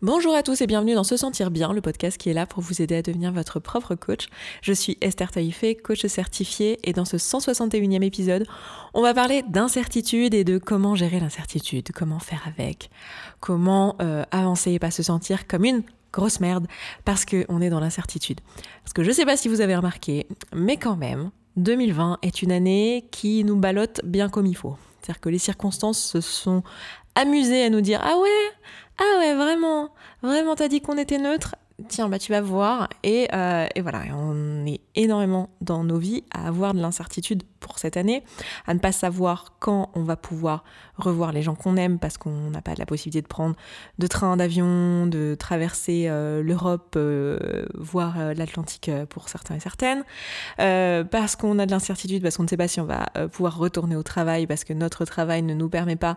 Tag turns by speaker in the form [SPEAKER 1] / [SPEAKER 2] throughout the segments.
[SPEAKER 1] Bonjour à tous et bienvenue dans Se Sentir Bien, le podcast qui est là pour vous aider à devenir votre propre coach. Je suis Esther Taïfé, coach certifiée, et dans ce 161e épisode, on va parler d'incertitude et de comment gérer l'incertitude, comment faire avec, comment euh, avancer et pas se sentir comme une grosse merde parce qu'on est dans l'incertitude. Parce que je sais pas si vous avez remarqué, mais quand même, 2020 est une année qui nous ballotte bien comme il faut. C'est-à-dire que les circonstances se sont amusées à nous dire Ah ouais ah ouais, vraiment, vraiment, t'as dit qu'on était neutre Tiens, bah tu vas voir. Et, euh, et voilà, on est énormément dans nos vies à avoir de l'incertitude pour cette année, à ne pas savoir quand on va pouvoir revoir les gens qu'on aime parce qu'on n'a pas la possibilité de prendre de train, d'avion, de traverser euh, l'Europe, euh, voire l'Atlantique pour certains et certaines, parce qu'on a de l'incertitude, parce qu'on ne sait pas si on va pouvoir retourner au travail, parce que notre travail ne nous permet pas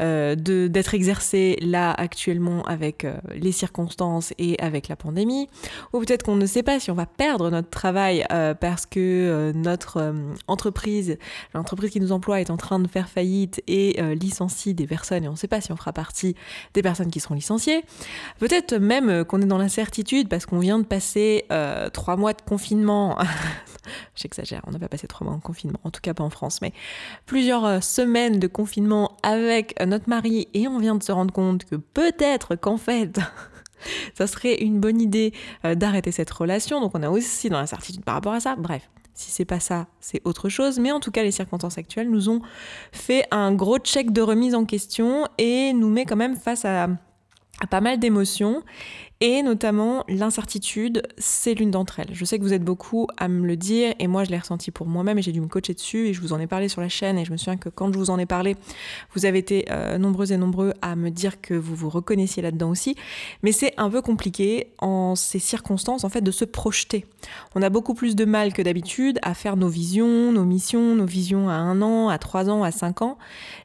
[SPEAKER 1] d'être exercé là actuellement avec les circonstances et avec la pandémie, ou peut-être qu'on ne sait pas si on va perdre notre travail parce que notre entreprise l'entreprise qui nous emploie est en train de faire faillite et euh, licencie des personnes et on ne sait pas si on fera partie des personnes qui seront licenciées. Peut-être même euh, qu'on est dans l'incertitude parce qu'on vient de passer euh, trois mois de confinement. J'exagère, on n'a pas passé trois mois de confinement, en tout cas pas en France, mais plusieurs semaines de confinement avec notre mari et on vient de se rendre compte que peut-être qu'en fait... ça serait une bonne idée d'arrêter cette relation. Donc on est aussi dans l'incertitude par rapport à ça. Bref, si c'est pas ça, c'est autre chose. Mais en tout cas, les circonstances actuelles nous ont fait un gros check de remise en question et nous met quand même face à pas mal d'émotions. Et notamment, l'incertitude, c'est l'une d'entre elles. Je sais que vous êtes beaucoup à me le dire, et moi je l'ai ressenti pour moi-même, et j'ai dû me coacher dessus, et je vous en ai parlé sur la chaîne, et je me souviens que quand je vous en ai parlé, vous avez été euh, nombreux et nombreux à me dire que vous vous reconnaissiez là-dedans aussi. Mais c'est un peu compliqué en ces circonstances, en fait, de se projeter. On a beaucoup plus de mal que d'habitude à faire nos visions, nos missions, nos visions à un an, à trois ans, à cinq ans,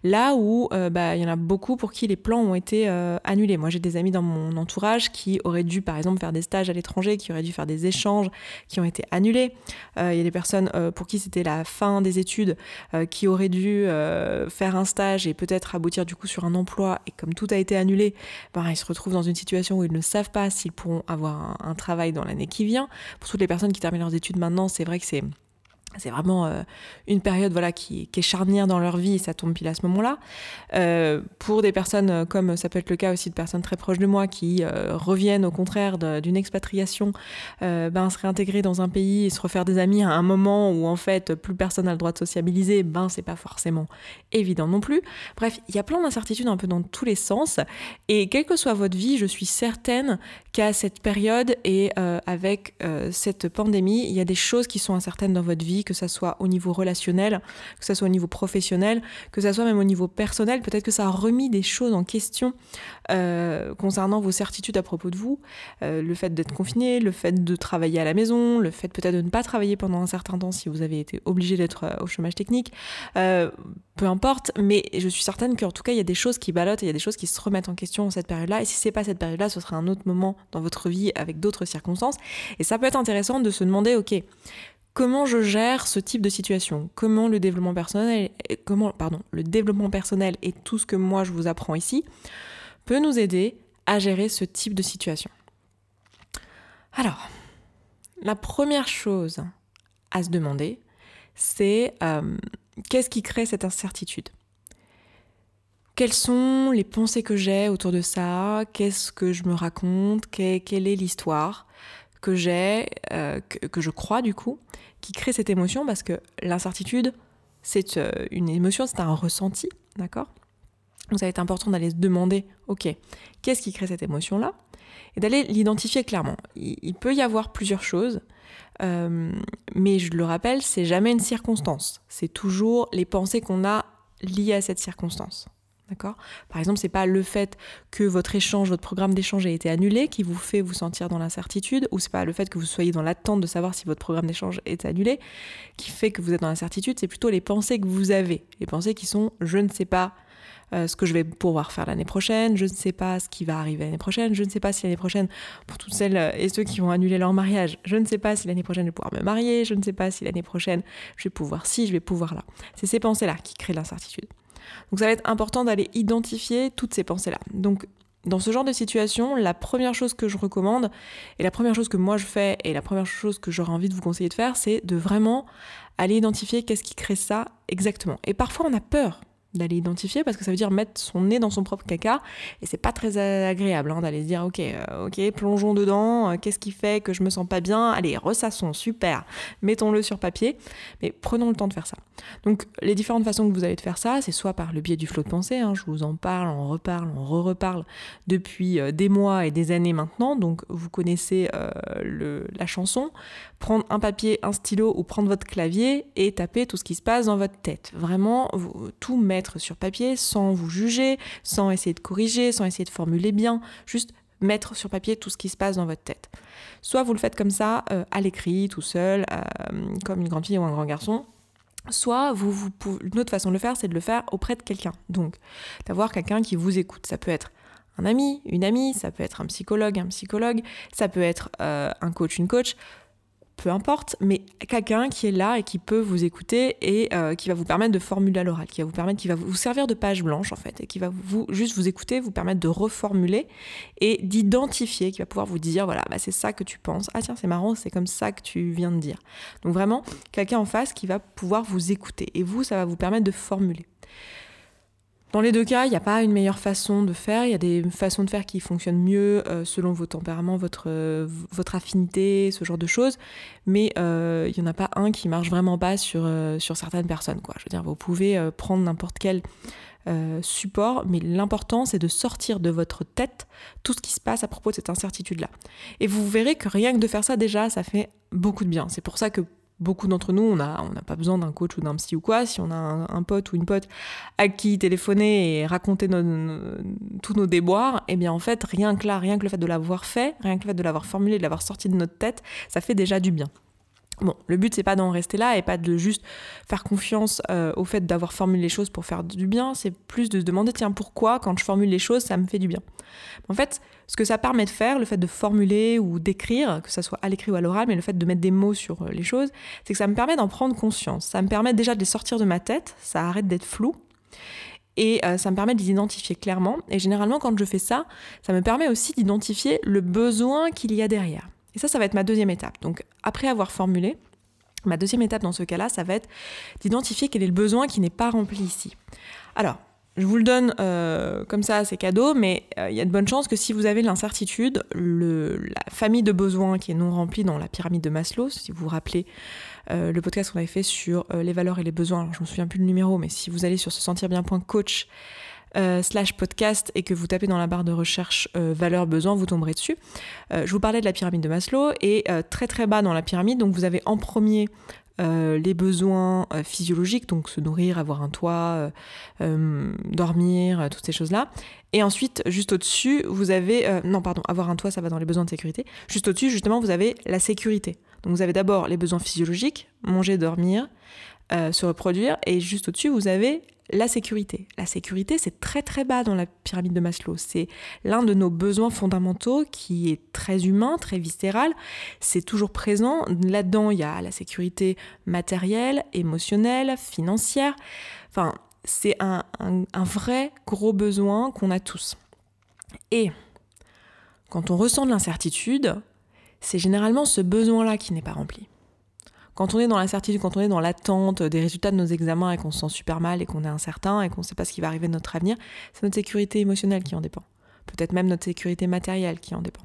[SPEAKER 1] là où euh, bah, il y en a beaucoup pour qui les plans ont été euh, annulés. Moi j'ai des amis dans mon entourage qui auraient dû par exemple faire des stages à l'étranger, qui auraient dû faire des échanges, qui ont été annulés. Euh, il y a des personnes euh, pour qui c'était la fin des études, euh, qui auraient dû faire un stage et peut-être aboutir du coup sur un emploi. Et comme tout a été annulé, ben, ils se retrouvent dans une situation où ils ne savent pas s'ils pourront avoir un travail dans l'année qui vient. Pour toutes les personnes qui terminent leurs études maintenant, c'est vrai que c'est c'est vraiment euh, une période voilà, qui, est charnière dans leur vie et ça tombe pile à ce moment-là. Euh, pour des personnes, euh, comme ça peut être le cas aussi de personnes très proches de moi, qui reviennent au contraire d'une expatriation, ben, se réintégrer dans un pays et se refaire des amis à un moment où en fait plus personne n'a le droit de sociabiliser, ben c'est pas forcément évident non plus. Bref, il y a plein d'incertitudes un peu dans tous les sens et quelle que soit votre vie, je suis certaine qu'à cette période et avec cette pandémie, il y a des choses qui sont incertaines dans votre vie que ce soit au niveau relationnel, que ce soit au niveau professionnel, que ce soit même au niveau personnel. Peut-être que ça a remis des choses en question euh, concernant vos certitudes à propos de vous. Euh, le fait d'être confiné, le fait de travailler à la maison, le fait peut-être de ne pas travailler pendant un certain temps si vous avez été obligé d'être euh, au chômage technique. peu importe, mais je suis certaine qu'en tout cas, il y a des choses qui ballottent et il y a des choses qui se remettent en question en cette période-là. Et si c'est pas cette période-là, ce sera un autre moment dans votre vie avec d'autres circonstances. Et ça peut être intéressant de se demander, ok, comment je gère ce type de situation, comment le développement personnel, comment, pardon, le développement personnel et tout ce que moi je vous apprends ici peut nous aider à gérer ce type de situation. Alors, la première chose à se demander, c'est euh, qu'est-ce qui crée cette incertitude? Quelles sont les pensées que j'ai autour de ça? Qu'est-ce que je me raconte? Quelle est l'histoire? Que j'ai, euh, que, je crois du coup, qui crée cette émotion parce que l'incertitude, c'est euh, une émotion, c'est un ressenti, d'accord? Donc ça va être important d'aller se demander, ok, qu'est-ce qui crée cette émotion-là? Et d'aller l'identifier clairement. Il, peut y avoir plusieurs choses, euh, mais je le rappelle, c'est jamais une circonstance. C'est toujours les pensées qu'on a liées à cette circonstance. Par exemple, c'est pas le fait que votre échange, votre programme d'échange ait été annulé qui vous fait vous sentir dans l'incertitude, ou c'est pas le fait que vous soyez dans l'attente de savoir si votre programme d'échange est annulé qui fait que vous êtes dans l'incertitude, c'est plutôt les pensées que vous avez. Les pensées qui sont je ne sais pas euh, ce que je vais pouvoir faire l'année prochaine, je ne sais pas ce qui va arriver l'année prochaine, je ne sais pas si l'année prochaine, pour toutes celles et ceux qui vont annuler leur mariage, je ne sais pas si l'année prochaine je vais pouvoir me marier, je ne sais pas si l'année prochaine je vais pouvoir ci, je vais pouvoir là. C'est ces pensées-là qui créent l'incertitude. Donc ça va être important d'aller identifier toutes ces pensées-là. Donc dans ce genre de situation, la première chose que je recommande, et la première chose que moi je fais, et la première chose que j'aurais envie de vous conseiller de faire, c'est de vraiment aller identifier qu'est-ce qui crée ça exactement. Et parfois on a peur d'aller identifier parce que ça veut dire mettre son nez dans son propre caca et c'est pas très agréable hein, d'aller se dire ok euh, ok plongeons dedans euh, qu'est-ce qui fait que je me sens pas bien? Allez ressassons super mettons-le sur papier mais prenons le temps de faire ça. Donc les différentes façons que vous allez de faire ça c'est soit par le biais du flot de pensée hein, je vous en parle on reparle on re-reparle depuis euh, des mois et des années maintenant. Donc vous connaissez le, la chanson. Prendre un papier un stylo ou prendre votre clavier et taper tout ce qui se passe dans votre tête. Vraiment tout mettre sur papier sans vous juger, sans essayer de corriger, sans essayer de formuler bien, juste mettre sur papier tout ce qui se passe dans votre tête. Soit vous le faites comme ça, euh, à l'écrit, tout seul, euh, comme une grande fille ou un grand garçon, soit vous, vous une autre façon de le faire, c'est de le faire auprès de quelqu'un. Donc, d'avoir quelqu'un qui vous écoute. Ça peut être un ami, une amie, ça peut être un psychologue, un psychologue, ça peut être euh, un coach, une coach peu importe, mais quelqu'un qui est là et qui peut vous écouter et euh, qui va vous permettre de formuler à l'oral, qui va vous permettre, qui va vous servir de page blanche en fait, et qui va vous juste vous écouter, vous permettre de reformuler et d'identifier, qui va pouvoir vous dire voilà, bah, c'est ça que tu penses, ah tiens c'est marrant, c'est comme ça que tu viens de dire. Donc vraiment quelqu'un en face qui va pouvoir vous écouter et vous ça va vous permettre de formuler. Dans les deux cas, il n'y a pas une meilleure façon de faire. Il y a des façons de faire qui fonctionnent mieux euh, selon vos tempéraments, votre, euh, votre affinité, ce genre de choses. Mais euh, il n'y en a pas un qui marche vraiment pas sur, sur certaines personnes. Quoi. Je veux dire, vous pouvez prendre n'importe quel support, mais l'important c'est de sortir de votre tête tout ce qui se passe à propos de cette incertitude-là. Et vous verrez que rien que de faire ça déjà, ça fait beaucoup de bien. C'est pour ça que beaucoup d'entre nous, on n'a pas besoin d'un coach ou d'un psy ou quoi. Si on a un, pote ou une pote à qui téléphoner et raconter tous nos déboires, eh bien en fait, rien que là, rien que le fait de l'avoir fait, rien que le fait de l'avoir formulé, de l'avoir sorti de notre tête, ça fait déjà du bien. Bon, le but c'est pas d'en rester là et pas de juste faire confiance euh, au fait d'avoir formulé les choses pour faire du bien, c'est plus de se demander tiens pourquoi quand je formule les choses ça me fait du bien. En fait, ce que ça permet de faire, le fait de formuler ou d'écrire, que ce soit à l'écrit ou à l'oral, mais le fait de mettre des mots sur euh, les choses, c'est que ça me permet d'en prendre conscience. Ça me permet déjà de les sortir de ma tête, ça arrête d'être flou. Et euh, ça me permet de les identifier clairement. Et généralement, quand je fais ça, ça me permet aussi d'identifier le besoin qu'il y a derrière. Et ça, ça va être ma deuxième étape. Donc, après avoir formulé, ma deuxième étape dans ce cas-là, ça va être d'identifier quel est le besoin qui n'est pas rempli ici. Alors, je vous le donne euh, comme ça, c'est cadeau, mais euh, il y a de bonnes chances que si vous avez l'incertitude, la famille de besoins qui est non remplie dans la pyramide de Maslow, si vous vous rappelez euh, le podcast qu'on avait fait sur les valeurs et les besoins, alors je ne me souviens plus le numéro, mais si vous allez sur se sentir bien.coach, euh, slash podcast et que vous tapez dans la barre de recherche euh, valeur besoin, vous tomberez dessus. Euh, je vous parlais de la pyramide de Maslow et très très bas dans la pyramide, donc vous avez en premier les besoins physiologiques, donc se nourrir, avoir un toit, dormir, toutes ces choses-là. Et ensuite, juste au-dessus, vous avez... non, pardon, avoir un toit, ça va dans les besoins de sécurité. Juste au-dessus, justement, vous avez la sécurité. Donc vous avez d'abord les besoins physiologiques, manger, dormir, se reproduire, et juste au-dessus, vous avez la sécurité. La sécurité, c'est très très bas dans la pyramide de Maslow. C'est l'un de nos besoins fondamentaux qui est très humain, très viscéral. C'est toujours présent. Là-dedans, il y a la sécurité matérielle, émotionnelle, financière. Enfin, c'est un, un vrai gros besoin qu'on a tous. Et quand on ressent de l'incertitude, c'est généralement ce besoin-là qui n'est pas rempli. Quand on est dans l'incertitude, quand on est dans l'attente des résultats de nos examens et qu'on se sent super mal et qu'on est incertain et qu'on ne sait pas ce qui va arriver de notre avenir, c'est notre sécurité émotionnelle qui en dépend. Peut-être même notre sécurité matérielle qui en dépend.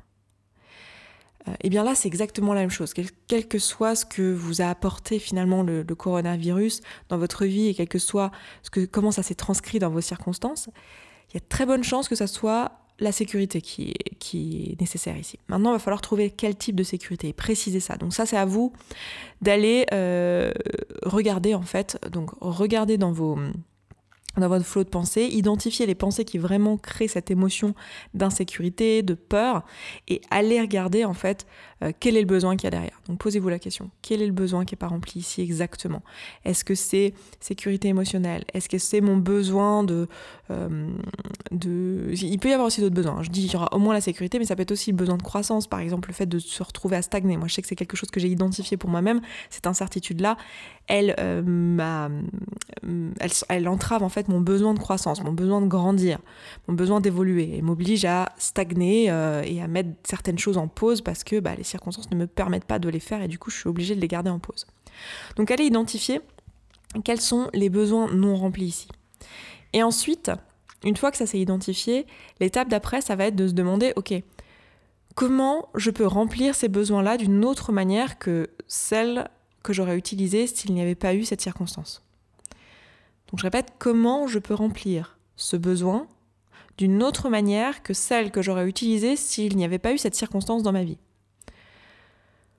[SPEAKER 1] et euh, eh bien là, c'est exactement la même chose. Quel, que soit ce que vous a apporté finalement le, coronavirus dans votre vie et quel que soit ce que, comment ça s'est transcrit dans vos circonstances, il y a très bonne chance que ça soit la sécurité qui est, nécessaire ici. Maintenant, il va falloir trouver quel type de sécurité et préciser ça. Donc ça, c'est à vous d'aller euh, regarder en fait, donc regarder dans vos dans votre flot de pensée, identifier les pensées qui vraiment créent cette émotion d'insécurité, de peur, et aller regarder en fait euh, quel est le besoin qu'il y a derrière. Donc posez-vous la question, quel est le besoin qui n'est pas rempli ici exactement? Est-ce que c'est sécurité émotionnelle? Est-ce que c'est mon besoin de, euh, de... Il peut y avoir aussi d'autres besoins. Je dis qu'il y aura au moins la sécurité, mais ça peut être aussi le besoin de croissance, par exemple le fait de se retrouver à stagner. Moi je sais que c'est quelque chose que j'ai identifié pour moi-même, cette incertitude-là, elle, euh, elle, elle, entrave en fait mon besoin de croissance, mon besoin de grandir, mon besoin d'évoluer, et m'oblige à stagner euh, et à mettre certaines choses en pause parce que bah, les circonstances ne me permettent pas de les faire et du coup je suis obligée de les garder en pause. Donc allez identifier quels sont les besoins non remplis ici. Et ensuite, une fois que ça s'est identifié, l'étape d'après, ça va être de se demander, ok, comment je peux remplir ces besoins-là d'une autre manière que celle que j'aurais utilisée s'il n'y avait pas eu cette circonstance. Donc je répète, comment je peux remplir ce besoin d'une autre manière que celle que j'aurais utilisée s'il n'y avait pas eu cette circonstance dans ma vie?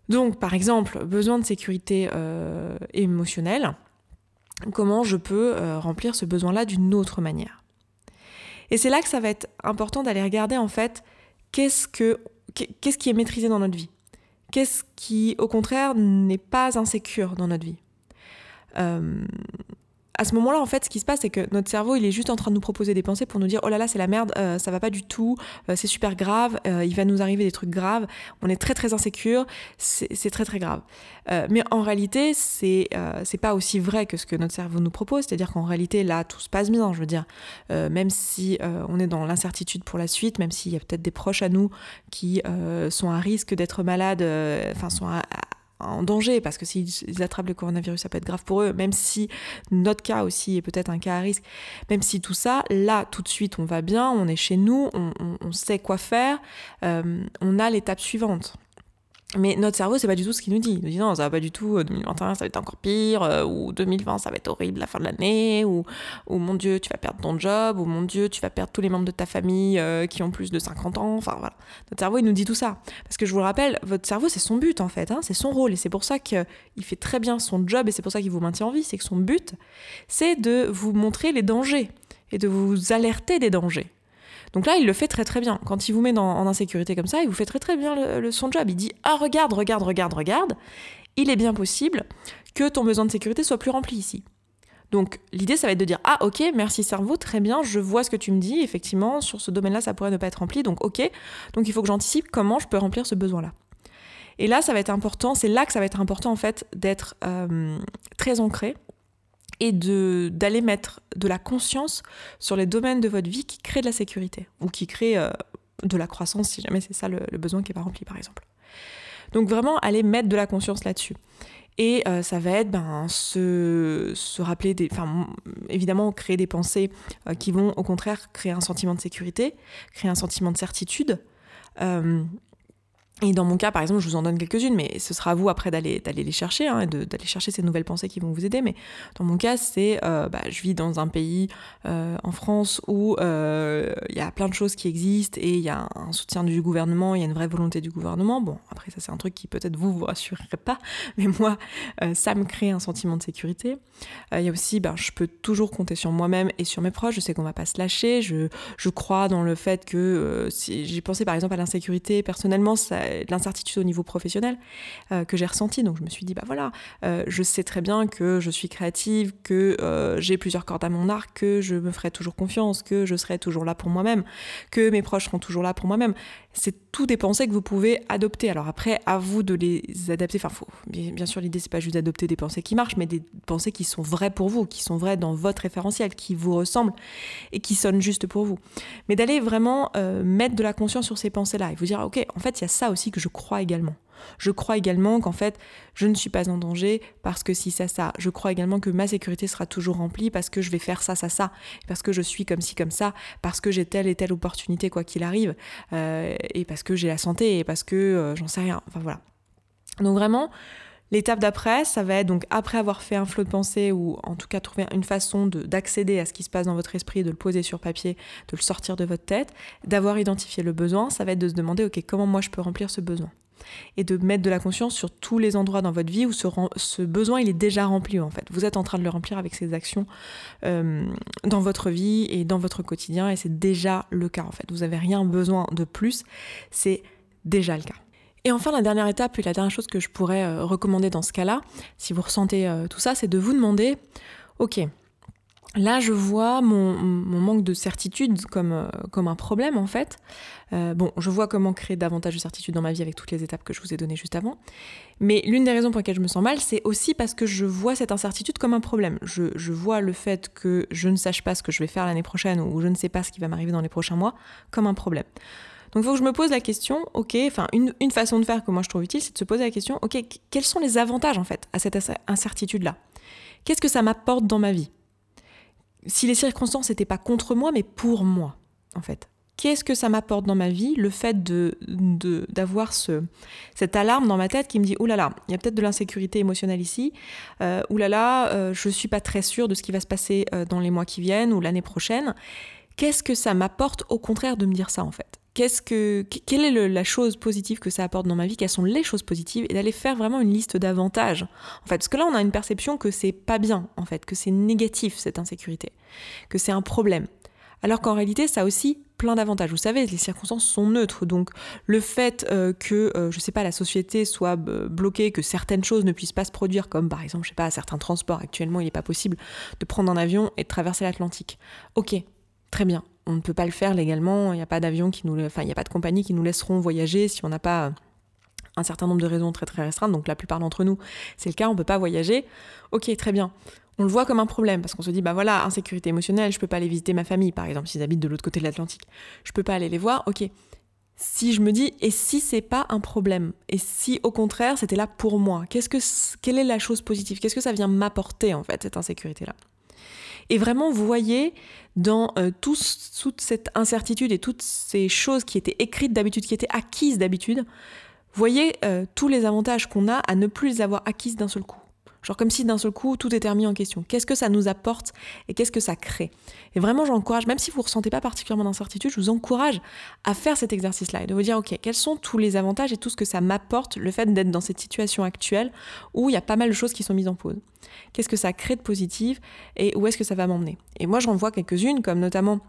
[SPEAKER 1] Donc par exemple, besoin de sécurité euh, émotionnelle, comment je peux euh, remplir ce besoin-là d'une autre manière? Et c'est là que ça va être important d'aller regarder en fait qu'est-ce que qu'est-ce qui est maîtrisé dans notre vie? Qu'est-ce qui, au contraire, n'est pas insécure dans notre vie? Euh, à ce moment-là, en fait, ce qui se passe, c'est que notre cerveau, il est juste en train de nous proposer des pensées pour nous dire, oh là là, c'est la merde, euh, ça va pas du tout, euh, c'est super grave, euh, il va nous arriver des trucs graves, on est très très insécure, c'est très très grave. mais en réalité, c'est c'est pas aussi vrai que ce que notre cerveau nous propose, c'est-à-dire qu'en réalité, là, tout se passe bien, je veux dire, même si on est dans l'incertitude pour la suite, même s'il y a peut-être des proches à nous qui sont à risque d'être malades, enfin, sont à en danger parce que s'ils attrapent le coronavirus, ça peut être grave pour eux, même si notre cas aussi est peut-être un cas à risque, même si tout ça, là, tout de suite, on va bien, on est chez nous, on, sait quoi faire, euh, on a l'étape suivante. Mais notre cerveau, c'est pas du tout ce qu'il nous dit. Il nous dit non, ça va pas du tout, 2021 ça va être encore pire, euh, ou 2020 ça va être horrible la fin de l'année, ou, ou mon Dieu, tu vas perdre ton job, ou mon Dieu, tu vas perdre tous les membres de ta famille euh, qui ont plus de 50 ans. Enfin voilà. Notre cerveau, il nous dit tout ça. Parce que je vous le rappelle, votre cerveau, c'est son but en fait, hein, c'est son rôle, et c'est pour ça qu'il fait très bien son job, et c'est pour ça qu'il vous maintient en vie. C'est que son but, c'est de vous montrer les dangers, et de vous alerter des dangers. Donc là, il le fait très très bien. Quand il vous met en insécurité comme ça, il vous fait très très bien le, son job. Il dit Ah, regarde, regarde, regarde, regarde, il est bien possible que ton besoin de sécurité soit plus rempli ici. Donc l'idée, ça va être de dire Ah, ok, merci cerveau, très bien, je vois ce que tu me dis. Effectivement, sur ce domaine-là, ça pourrait ne pas être rempli. Donc, ok, donc il faut que j'anticipe comment je peux remplir ce besoin-là. Et là, ça va être important, c'est là que ça va être important en fait d'être euh, très ancré et d'aller mettre de la conscience sur les domaines de votre vie qui créent de la sécurité ou qui créent euh, de la croissance si jamais c'est ça le, besoin qui n'est pas rempli par exemple. Donc vraiment aller mettre de la conscience là-dessus. Et euh, ça va être ben, se, se rappeler des. Enfin, évidemment, créer des pensées euh, qui vont au contraire créer un sentiment de sécurité, créer un sentiment de certitude. Et dans mon cas, par exemple, je vous en donne quelques-unes, mais ce sera à vous après d'aller les chercher, hein, d'aller chercher ces nouvelles pensées qui vont vous aider. Mais dans mon cas, c'est euh, bah, je vis dans un pays euh, en France où euh, il y a plein de choses qui existent et il y a un soutien du gouvernement, il y a une vraie volonté du gouvernement. Bon, après ça c'est un truc qui peut-être vous vous rassurerait pas, mais moi ça me crée un sentiment de sécurité. Il y a aussi, ben, je peux toujours compter sur moi-même et sur mes proches. Je sais qu'on va pas se lâcher. Je, je crois dans le fait que si j'ai pensé par exemple à l'insécurité personnellement, ça de l'incertitude au niveau professionnel euh, que j'ai ressenti. Donc je me suis dit, bah voilà, euh, je sais très bien que je suis créative, que euh, j'ai plusieurs cordes à mon arc, que je me ferai toujours confiance, que je serai toujours là pour moi-même, que mes proches seront toujours là pour moi-même. C'est tout des pensées que vous pouvez adopter. Alors après, à vous de les adapter. Enfin, faut, bien sûr, l'idée, c'est pas juste d'adopter des pensées qui marchent, mais des pensées qui sont vraies pour vous, qui sont vraies dans votre référentiel, qui vous ressemblent et qui sonnent juste pour vous. Mais d'aller vraiment mettre de la conscience sur ces pensées-là et vous dire, ok, en fait, il y a ça aussi que je crois également. Je crois également qu'en fait, je ne suis pas en danger parce que si ça, ça. Je crois également que ma sécurité sera toujours remplie parce que je vais faire ça, ça, ça. Parce que je suis comme ci, comme ça. Parce que j'ai telle et telle opportunité, quoi qu'il arrive. Euh, et parce que j'ai la santé et parce que euh, j'en sais rien. Enfin voilà. Donc vraiment, L'étape d'après, ça va être donc après avoir fait un flot de pensée ou en tout cas trouver une façon d'accéder à ce qui se passe dans votre esprit, de le poser sur papier, de le sortir de votre tête, d'avoir identifié le besoin, ça va être de se demander ok comment moi je peux remplir ce besoin? Et de mettre de la conscience sur tous les endroits dans votre vie où ce, besoin il est déjà rempli en fait. Vous êtes en train de le remplir avec ces actions euh, dans votre vie et dans votre quotidien et c'est déjà le cas en fait. Vous n'avez rien besoin de plus, c'est déjà le cas. Et enfin, la dernière étape et la dernière chose que je pourrais euh, recommander dans ce cas-là, si vous ressentez euh, tout ça, c'est de vous demander, ok, là, je vois mon, manque de certitude comme, euh, un problème en fait. Euh, bon, je vois comment créer davantage de certitude dans ma vie avec toutes les étapes que je vous ai données juste avant. Mais l'une des raisons pour lesquelles je me sens mal, c'est aussi parce que je vois cette incertitude comme un problème. Je, je, vois le fait que je ne sache pas ce que je vais faire l'année prochaine ou je ne sais pas ce qui va m'arriver dans les prochains mois comme un problème. Donc il faut que je me pose la question, ok, enfin une, une, façon de faire que moi je trouve utile, c'est de se poser la question, ok, quels sont les avantages en fait à cette incertitude-là? Qu'est-ce que ça m'apporte dans ma vie? Si les circonstances n'étaient pas contre moi, mais pour moi, en fait. Qu'est-ce que ça m'apporte dans ma vie, le fait de, d'avoir ce, cette alarme dans ma tête qui me dit « Oh là là, il y a peut-être de l'insécurité émotionnelle ici. Euh, oh là là, euh, je ne suis pas très sûre de ce qui va se passer euh, dans les mois qui viennent ou l'année prochaine. » Qu'est-ce que ça m'apporte au contraire de me dire ça, en fait? Qu'est-ce que, quelle est la chose positive que ça apporte dans ma vie? Quelles sont les choses positives? Et d'aller faire vraiment une liste d'avantages. En fait, parce que là, on a une perception que c'est pas bien, en fait, que c'est négatif cette insécurité, que c'est un problème. Alors qu'en réalité, ça a aussi plein d'avantages. Vous savez, les circonstances sont neutres, donc le fait euh, que, euh, je sais pas, la société soit bloquée, que certaines choses ne puissent pas se produire, comme par exemple, je sais pas, certains transports, actuellement, il n'est pas possible de prendre un avion et de traverser l'Atlantique. Ok, très bien, on ne peut pas le faire légalement, il n'y a pas d'avion qui nous, enfin il n'y a pas de compagnie qui nous laisseront voyager si on n'a pas un certain nombre de raisons très très restreintes. Donc la plupart d'entre nous, c'est le cas, on ne peut pas voyager. Ok, très bien. On le voit comme un problème parce qu'on se dit bah voilà insécurité émotionnelle, je peux pas aller visiter ma famille par exemple s'ils habitent de l'autre côté de l'Atlantique, je peux pas aller les voir. Ok. Si je me dis et si c'est pas un problème? Et si au contraire c'était là pour moi, qu'est-ce que quelle est la chose positive? Qu'est-ce que ça vient m'apporter en fait cette insécurité là et vraiment, vous voyez dans euh, toute cette incertitude et toutes ces choses qui étaient écrites d'habitude, qui étaient acquises d'habitude, voyez euh, tous les avantages qu'on a à ne plus les avoir acquises d'un seul coup. Genre comme si d'un seul coup tout était remis en question. Qu'est-ce que ça nous apporte et qu'est-ce que ça crée? Et vraiment j'encourage, même si vous ne ressentez pas particulièrement d'incertitude, je vous encourage à faire cet exercice-là et de vous dire ok, quels sont tous les avantages et tout ce que ça m'apporte le fait d'être dans cette situation actuelle où il y a pas mal de choses qui sont mises en pause? Qu'est-ce que ça crée de positif et où est-ce que ça va m'emmener? Et moi j'en vois quelques-unes comme notamment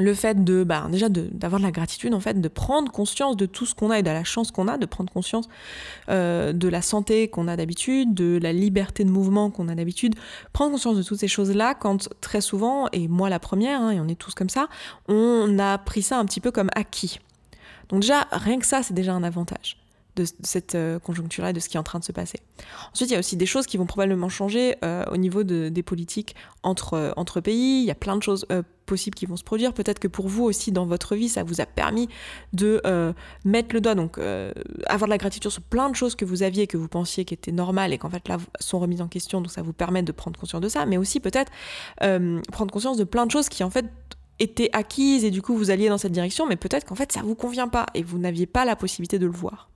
[SPEAKER 1] le fait de bah, déjà d'avoir de, la gratitude en fait de prendre conscience de tout ce qu'on a et de la chance qu'on a de prendre conscience euh, de la santé qu'on a d'habitude de la liberté de mouvement qu'on a d'habitude. Prendre conscience de toutes ces choses là quand très souvent et moi la première hein, et on est tous comme ça on a pris ça un petit peu comme acquis. Donc déjà rien que ça c'est déjà un avantage de cette euh, conjoncture-là, de ce qui est en train de se passer. Ensuite, il y a aussi des choses qui vont probablement changer euh, au niveau de, des politiques entre, entre pays. Il y a plein de choses possibles qui vont se produire. Peut-être que pour vous aussi, dans votre vie, ça vous a permis de euh, mettre le doigt, donc euh, avoir de la gratitude sur plein de choses que vous aviez, que vous pensiez qui étaient normales et qu'en fait là sont remises en question. Donc ça vous permet de prendre conscience de ça, mais aussi peut-être euh, prendre conscience de plein de choses qui en fait étaient acquises et du coup vous alliez dans cette direction, mais peut-être qu'en fait ça vous convient pas et vous n'aviez pas la possibilité de le voir.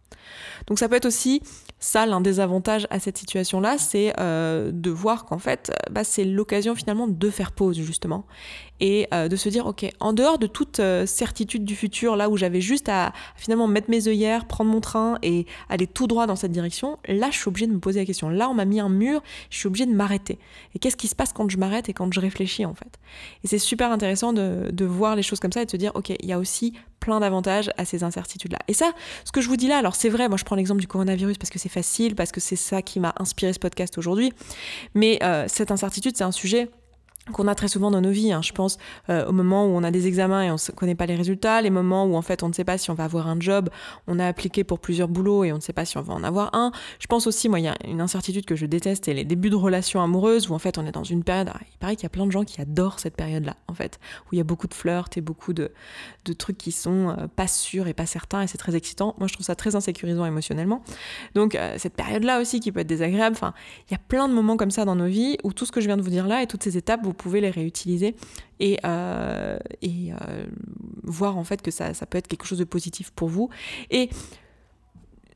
[SPEAKER 1] Donc ça peut être aussi ça l'un des avantages à cette situation-là, c'est de voir qu'en fait bah, c'est l'occasion finalement de faire pause justement et euh, de se dire, ok, en dehors de toute euh, certitude du futur, là où j'avais juste à finalement mettre mes œillères, prendre mon train et aller tout droit dans cette direction, là, je suis obligée de me poser la question. Là, on m'a mis un mur, je suis obligée de m'arrêter. Et qu'est-ce qui se passe quand je m'arrête et quand je réfléchis, en fait? Et c'est super intéressant de voir les choses comme ça et de se dire, ok, il y a aussi plein d'avantages à ces incertitudes-là. Et ça, ce que je vous dis là, alors c'est vrai, moi je prends l'exemple du coronavirus parce que c'est facile, parce que c'est ça qui m'a inspiré ce podcast aujourd'hui, mais euh, cette incertitude, c'est un sujet qu'on a très souvent dans nos vies. Hein. Je pense euh, au moment où on a des examens et on ne connaît pas les résultats, les moments où en fait on ne sait pas si on va avoir un job, on a appliqué pour plusieurs boulots et on ne sait pas si on va en avoir un. Je pense aussi, moi, il y a une incertitude que je déteste, et les débuts de relations amoureuses où en fait on est dans une période. Ah, il paraît qu'il y a plein de gens qui adorent cette période-là, en fait, où il y a beaucoup de flirts et beaucoup de, de trucs qui sont euh, pas sûrs et pas certains et c'est très excitant. Moi, je trouve ça très insécurisant émotionnellement. Donc euh, cette période-là aussi qui peut être désagréable. Enfin, il y a plein de moments comme ça dans nos vies où tout ce que je viens de vous dire là et toutes ces étapes pouvez les réutiliser et, euh, euh, voir en fait que ça, peut être quelque chose de positif pour vous. Et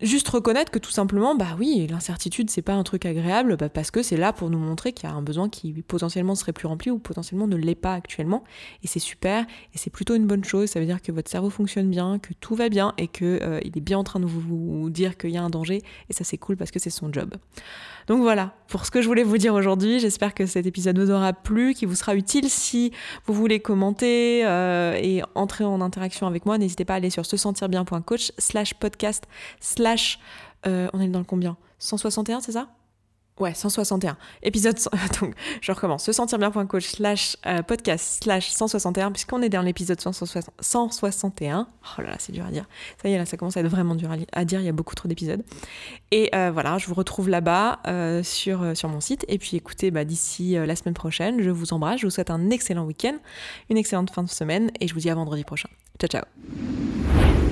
[SPEAKER 1] juste reconnaître que tout simplement, bah oui, l'incertitude, c'est pas un truc agréable, bah parce que c'est là pour nous montrer qu'il y a un besoin qui potentiellement serait plus rempli ou potentiellement ne l'est pas actuellement. Et c'est super, et c'est plutôt une bonne chose. Ça veut dire que votre cerveau fonctionne bien, que tout va bien, et qu'il euh, est bien en train de vous dire qu'il y a un danger. Et ça, c'est cool parce que c'est son job. Donc voilà, pour ce que je voulais vous dire aujourd'hui, j'espère que cet épisode vous aura plu, qu'il vous sera utile si vous voulez commenter euh, et entrer en interaction avec moi. N'hésitez pas à aller sur se sentir bien.coach slash podcast slash... Euh, on est dans le combien? 161, c'est ça? Ouais, 161. Épisode, donc je recommence. Se sentir bien.coach slash euh, podcast slash 161, puisqu'on est dans l'épisode 161. Oh là là, c'est dur à dire. Ça y est, là, ça commence à être vraiment dur à dire. Il y a beaucoup trop d'épisodes. Et euh, voilà, je vous retrouve là-bas euh, sur, sur mon site. Et puis écoutez, bah, d'ici la semaine prochaine, je vous embrasse. Je vous souhaite un excellent week-end, une excellente fin de semaine. Et je vous dis à vendredi prochain. Ciao, ciao.